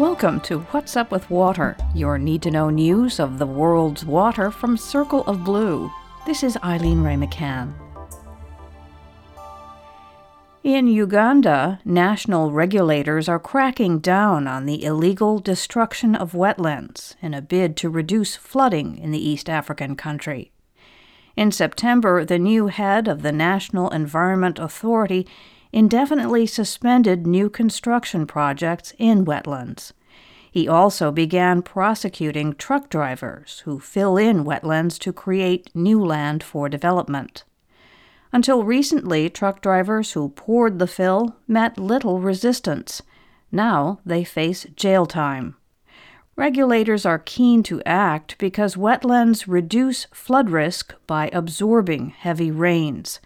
Welcome to What's Up with Water, your need to know news of the world's water from Circle of Blue. This is Eileen Wray McCann. In Uganda, national regulators are cracking down on the illegal destruction of wetlands in a bid to reduce flooding in the East African country. In September, the new head of the National Environment Authority indefinitely suspended new construction projects in wetlands. He also began prosecuting truck drivers who fill in wetlands to create new land for development. Until recently, truck drivers who poured the fill met little resistance. Now they face jail time. Regulators are keen to act because wetlands reduce flood risk by absorbing heavy rains.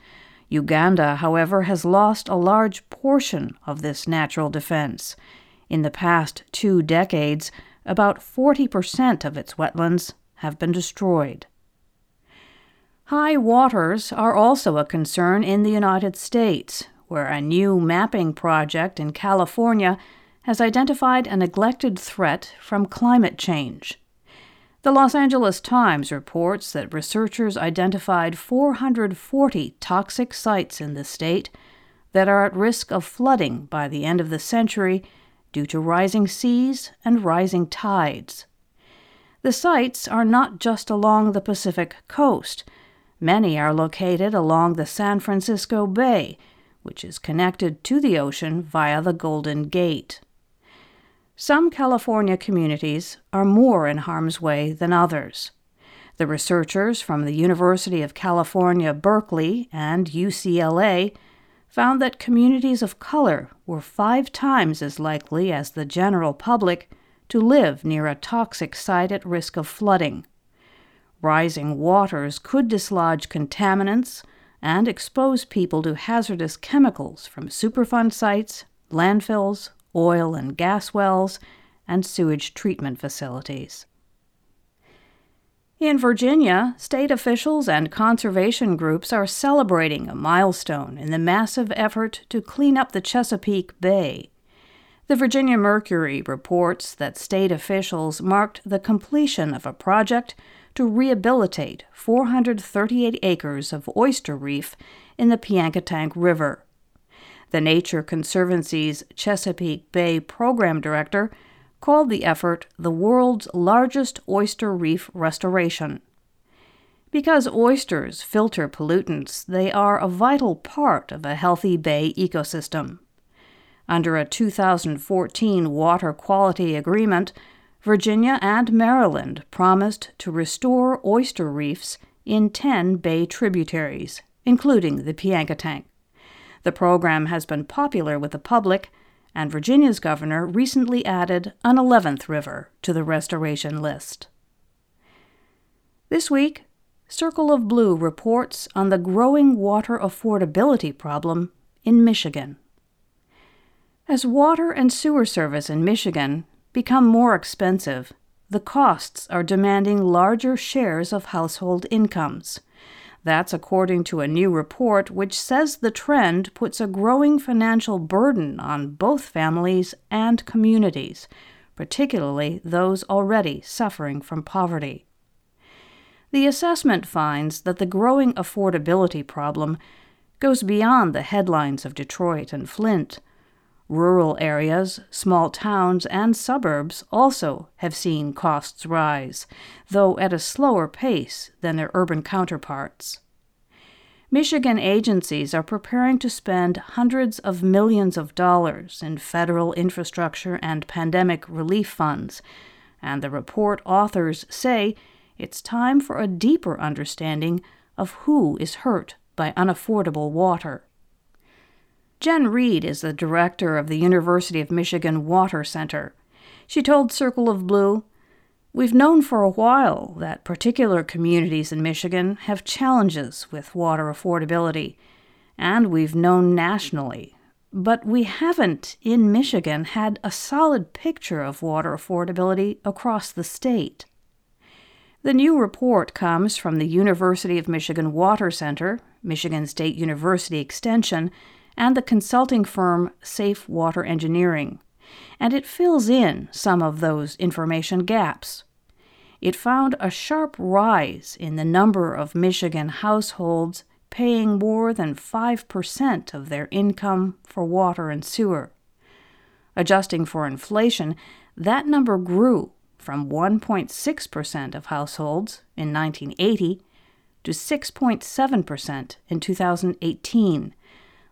Uganda, however, has lost a large portion of this natural defense. In the past two decades, about 40% of its wetlands have been destroyed. High waters are also a concern in the United States, where a new mapping project in California has identified a neglected threat from climate change. The Los Angeles Times reports that researchers identified 440 toxic sites in the state that are at risk of flooding by the end of the century due to rising seas and rising tides. The sites are not just along the Pacific coast. Many are located along the San Francisco Bay, which is connected to the ocean via the Golden Gate. Some California communities are more in harm's way than others. The researchers from the University of California, Berkeley, and UCLA found that communities of color were five times as likely as the general public to live near a toxic site at risk of flooding. Rising waters could dislodge contaminants and expose people to hazardous chemicals from Superfund sites, landfills, oil and gas wells, and sewage treatment facilities. In Virginia, state officials and conservation groups are celebrating a milestone in the massive effort to clean up the Chesapeake Bay. The Virginia Mercury reports that state officials marked the completion of a project to rehabilitate 438 acres of oyster reef in the Piankatank River. The Nature Conservancy's Chesapeake Bay program director called the effort the world's largest oyster reef restoration. Because oysters filter pollutants, they are a vital part of a healthy bay ecosystem. Under a 2014 water quality agreement, Virginia and Maryland promised to restore oyster reefs in 10 bay tributaries, including the Piankatank. The program has been popular with the public, and Virginia's governor recently added an 11th river to the restoration list. This week, Circle of Blue reports on the growing water affordability problem in Michigan. As water and sewer service in Michigan become more expensive, the costs are demanding larger shares of household incomes. That's according to a new report which says the trend puts a growing financial burden on both families and communities, particularly those already suffering from poverty. The assessment finds that the growing affordability problem goes beyond the headlines of Detroit and Flint. Rural areas, small towns, and suburbs also have seen costs rise, though at a slower pace than their urban counterparts. Michigan agencies are preparing to spend hundreds of millions of dollars in federal infrastructure and pandemic relief funds, and the report authors say it's time for a deeper understanding of who is hurt by unaffordable water. Jen Read is the director of the University of Michigan Water Center. She told Circle of Blue, We've known for a while that particular communities in Michigan have challenges with water affordability, and we've known nationally. But we haven't, in Michigan, had a solid picture of water affordability across the state. The new report comes from the University of Michigan Water Center, Michigan State University Extension, and the consulting firm Safe Water Engineering. and it fills in some of those information gaps. It found a sharp rise in the number of Michigan households paying more than 5% of their income for water and sewer. Adjusting for inflation, that number grew from 1.6% of households in 1980 to 6.7% in 2018.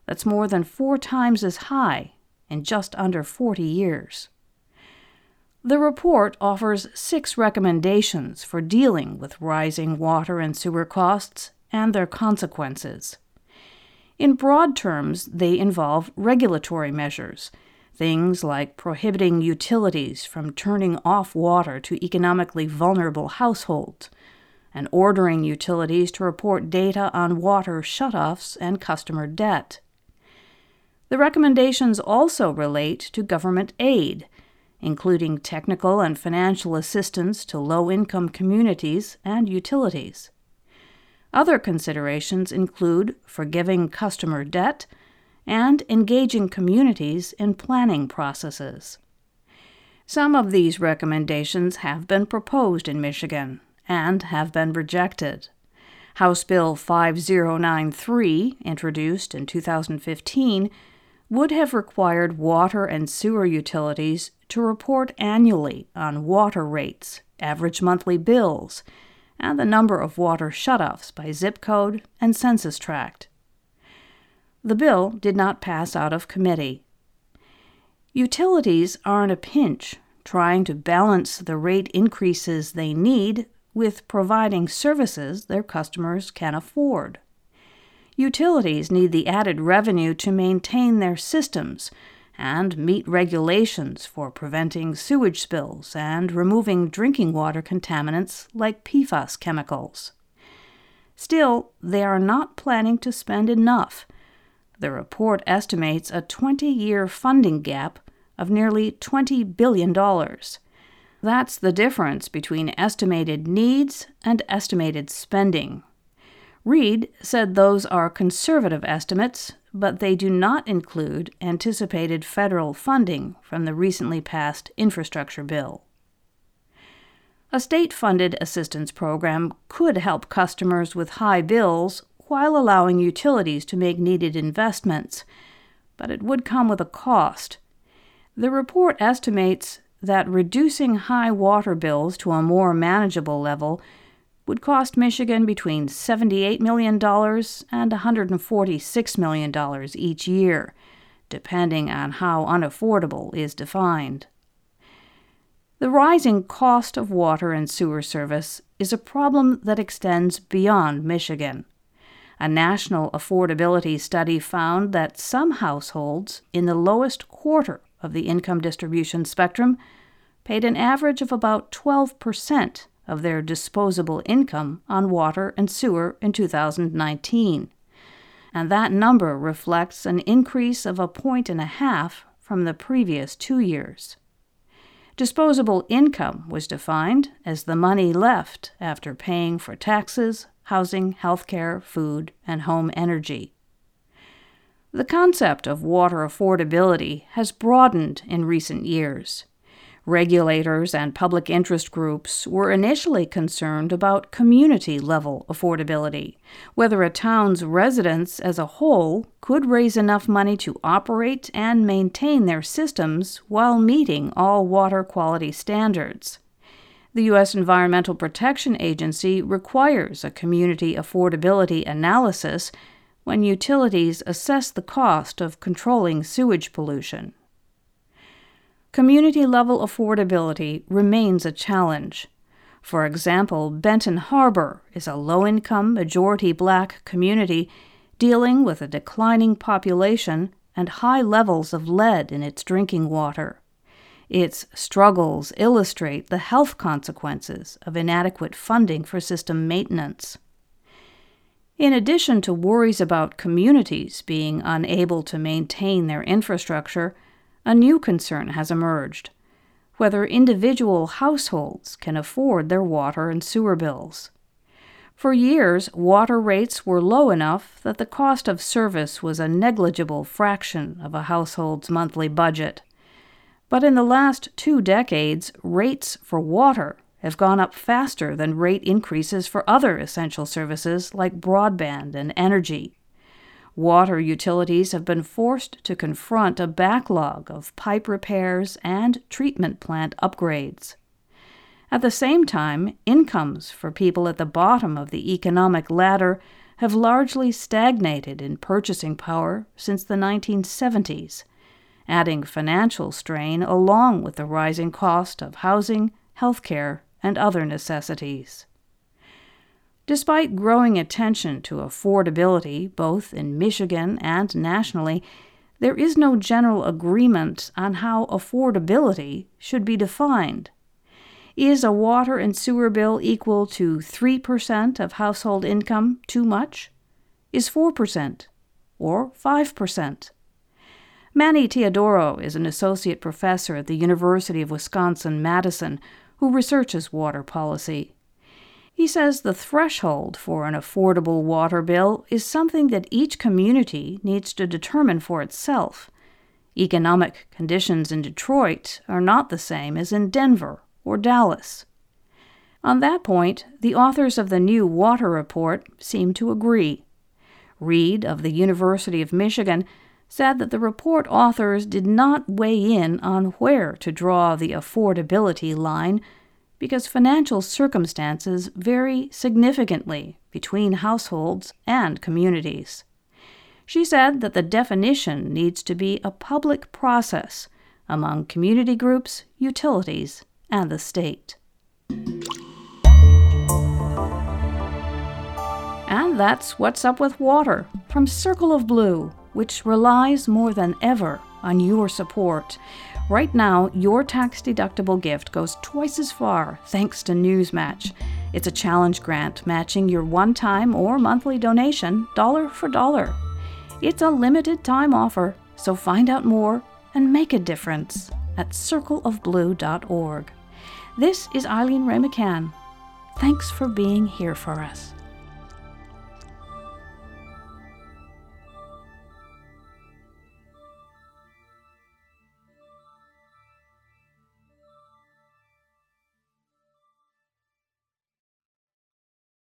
That's more than four times as high in just under 40 years. The report offers six recommendations for dealing with rising water and sewer costs and their consequences. In broad terms, they involve regulatory measures, things like prohibiting utilities from turning off water to economically vulnerable households, and ordering utilities to report data on water shutoffs and customer debt. The recommendations also relate to government aid including technical and financial assistance to low income communities and utilities. Other considerations include forgiving customer debt and engaging communities in planning processes. Some of these recommendations have been proposed in Michigan and have been rejected. House Bill 5093, introduced in 2015, would have required water and sewer utilities to report annually on water rates, average monthly bills, and the number of water shutoffs by zip code and census tract. The bill did not pass out of committee. Utilities are in a pinch trying to balance the rate increases they need with providing services their customers can afford. Utilities need the added revenue to maintain their systems and meet regulations for preventing sewage spills and removing drinking water contaminants like PFAS chemicals. Still, they are not planning to spend enough. The report estimates a 20 year funding gap of nearly $20 billion. That's the difference between estimated needs and estimated spending. Read said those are conservative estimates, but they do not include anticipated federal funding from the recently passed infrastructure bill. A state funded assistance program could help customers with high bills while allowing utilities to make needed investments, but it would come with a cost. The report estimates that reducing high water bills to a more manageable level would cost Michigan between $78 million and $146 million each year, depending on how unaffordable is defined. The rising cost of water and sewer service is a problem that extends beyond Michigan. A national affordability study found that some households in the lowest quarter of the income distribution spectrum paid an average of about 12 percent of their disposable income on water and sewer in 2019. And that number reflects an increase of a point and a half from the previous two years. Disposable income was defined as the money left after paying for taxes, housing, health care, food, and home energy. The concept of water affordability has broadened in recent years. Regulators and public interest groups were initially concerned about community level affordability, whether a town's residents as a whole could raise enough money to operate and maintain their systems while meeting all water quality standards. The U.S. Environmental Protection Agency requires a community affordability analysis when utilities assess the cost of controlling sewage pollution community level affordability remains a challenge. For example, Benton Harbor is a low income, majority black community dealing with a declining population and high levels of lead in its drinking water. Its struggles illustrate the health consequences of inadequate funding for system maintenance. In addition to worries about communities being unable to maintain their infrastructure, a new concern has emerged whether individual households can afford their water and sewer bills. For years, water rates were low enough that the cost of service was a negligible fraction of a household's monthly budget. But in the last two decades, rates for water have gone up faster than rate increases for other essential services like broadband and energy. Water utilities have been forced to confront a backlog of pipe repairs and treatment plant upgrades. At the same time, incomes for people at the bottom of the economic ladder have largely stagnated in purchasing power since the 1970s, adding financial strain along with the rising cost of housing, healthcare, and other necessities. Despite growing attention to affordability both in Michigan and nationally, there is no general agreement on how affordability should be defined. Is a water and sewer bill equal to 3% of household income too much? Is 4% or 5%? Manny Teodoro is an associate professor at the University of Wisconsin Madison who researches water policy. He says the threshold for an affordable water bill is something that each community needs to determine for itself. Economic conditions in Detroit are not the same as in Denver or Dallas. On that point, the authors of the new Water Report seem to agree. Read of the University of Michigan said that the report authors did not weigh in on where to draw the affordability line because financial circumstances vary significantly between households and communities. She said that the definition needs to be a public process among community groups, utilities, and the state. And that's what's up with water from Circle of Blue, which relies more than ever on your support. Right now, your tax deductible gift goes twice as far thanks to Newsmatch. It's a challenge grant matching your one time or monthly donation dollar for dollar. It's a limited time offer, so find out more and make a difference at circleofblue.org. This is Eileen Wray McCann. Thanks for being here for us.